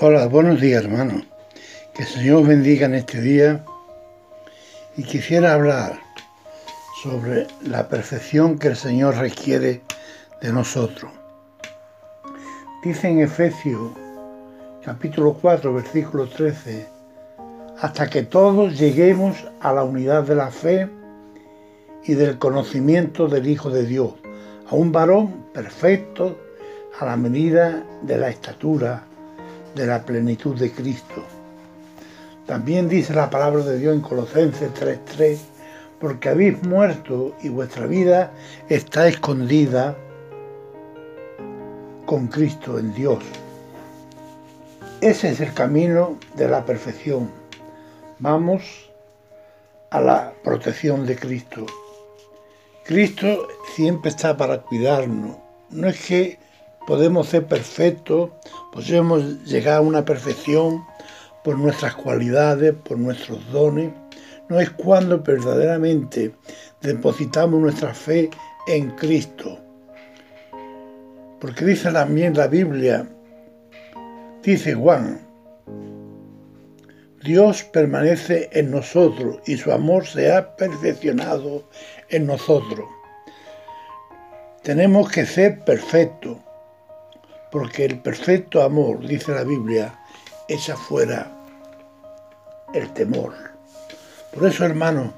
Hola, buenos días hermano. Que el Señor bendiga en este día y quisiera hablar sobre la perfección que el Señor requiere de nosotros. Dice en Efesios capítulo 4 versículo 13, hasta que todos lleguemos a la unidad de la fe y del conocimiento del Hijo de Dios, a un varón perfecto a la medida de la estatura de la plenitud de Cristo. También dice la palabra de Dios en Colosenses 3:3, porque habéis muerto y vuestra vida está escondida con Cristo en Dios. Ese es el camino de la perfección. Vamos a la protección de Cristo. Cristo siempre está para cuidarnos. No es que podemos ser perfectos, podemos llegar a una perfección por nuestras cualidades, por nuestros dones. No es cuando verdaderamente depositamos nuestra fe en Cristo. Porque dice también la Biblia, dice Juan, Dios permanece en nosotros y su amor se ha perfeccionado en nosotros. Tenemos que ser perfectos porque el perfecto amor, dice la Biblia, echa fuera el temor. Por eso, hermano,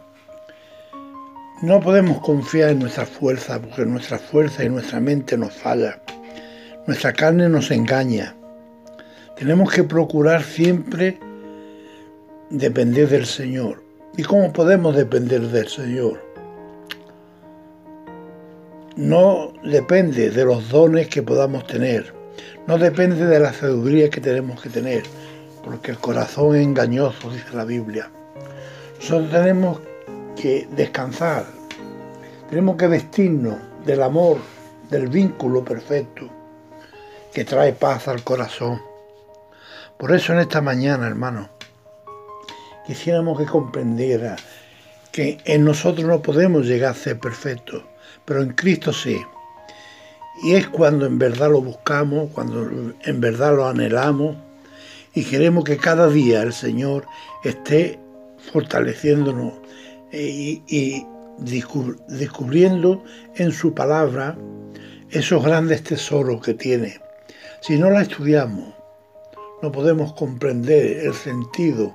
no podemos confiar en nuestra fuerza, porque nuestra fuerza y nuestra mente nos falla. Nuestra carne nos engaña. Tenemos que procurar siempre depender del Señor. ¿Y cómo podemos depender del Señor? No depende de los dones que podamos tener, no depende de la sabiduría que tenemos que tener, porque el corazón es engañoso, dice la Biblia. Nosotros tenemos que descansar, tenemos que vestirnos del amor, del vínculo perfecto que trae paz al corazón. Por eso en esta mañana, hermano, quisiéramos que comprendiera que en nosotros no podemos llegar a ser perfectos, pero en Cristo sí. Y es cuando en verdad lo buscamos, cuando en verdad lo anhelamos y queremos que cada día el Señor esté fortaleciéndonos eh, y, descubriendo en su palabra esos grandes tesoros que tiene. Si no la estudiamos, no podemos comprender el sentido,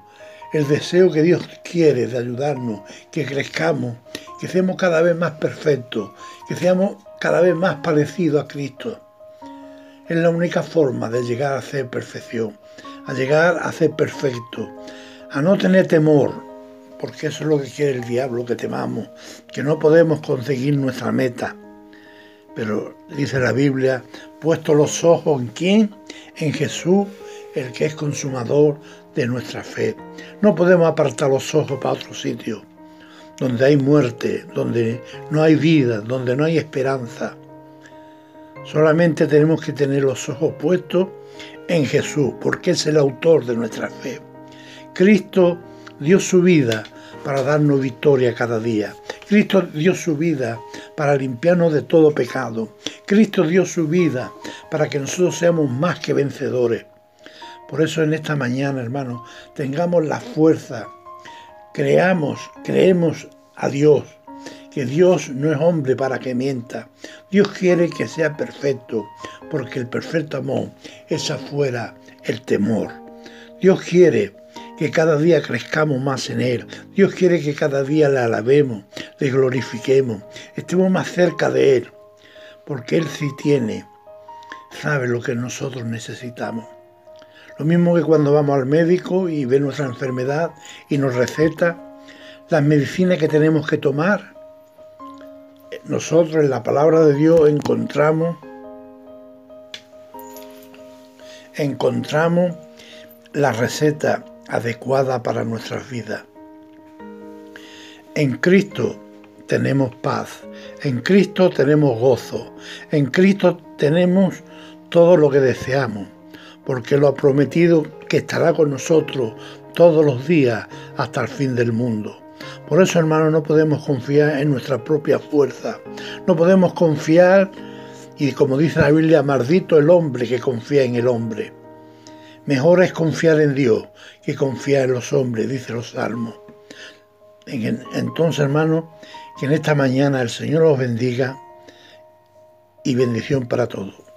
el deseo que Dios quiere de ayudarnos, que crezcamos, que seamos cada vez más perfectos, que seamos cada vez más parecido a Cristo. Es la única forma de llegar a ser perfección, a llegar a ser perfecto, a no tener temor, porque eso es lo que quiere el diablo, que temamos, que no podemos conseguir nuestra meta. Pero dice la Biblia, puesto los ojos en quién? En Jesús, el que es consumador de nuestra fe. No podemos apartar los ojos para otro sitio donde hay muerte, donde no hay vida, donde no hay esperanza. Solamente tenemos que tener los ojos puestos en Jesús, porque es el autor de nuestra fe. Cristo dio su vida para darnos victoria cada día. Cristo dio su vida para limpiarnos de todo pecado. Cristo dio su vida para que nosotros seamos más que vencedores. Por eso en esta mañana, hermanos, tengamos la fuerza creamos, creemos a Dios, que Dios no es hombre para que mienta. Dios quiere que sea perfecto, porque el perfecto amor es afuera el temor. Dios quiere que cada día crezcamos más en Él. Dios quiere que cada día le alabemos, le glorifiquemos, estemos más cerca de Él, porque Él sí tiene, sabe lo que nosotros necesitamos. Lo mismo que cuando vamos al médico y ve nuestra enfermedad y nos receta las medicinas que tenemos que tomar. Nosotros en la palabra de Dios encontramos encontramos la receta adecuada para nuestras vidas. En Cristo tenemos paz, en Cristo tenemos gozo, en Cristo tenemos todo lo que deseamos porque lo ha prometido que estará con nosotros todos los días hasta el fin del mundo. Por eso, hermanos, no podemos confiar en nuestra propia fuerza. No podemos confiar, y como dice la Biblia, maldito el hombre que confía en el hombre. Mejor es confiar en Dios que confiar en los hombres, dice los salmos. Entonces, hermano, que en esta mañana el Señor os bendiga y bendición para todos.